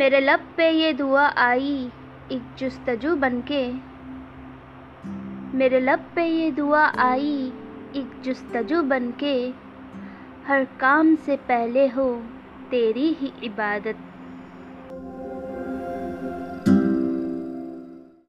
میرے لب پہ یہ دعا آئی، ایک جستجو بن کے۔ میرے لب پہ یہ دعا آئی، ایک جستجو بن کے۔ ہر کام سے پہلے ہو تیری ہی عبادت۔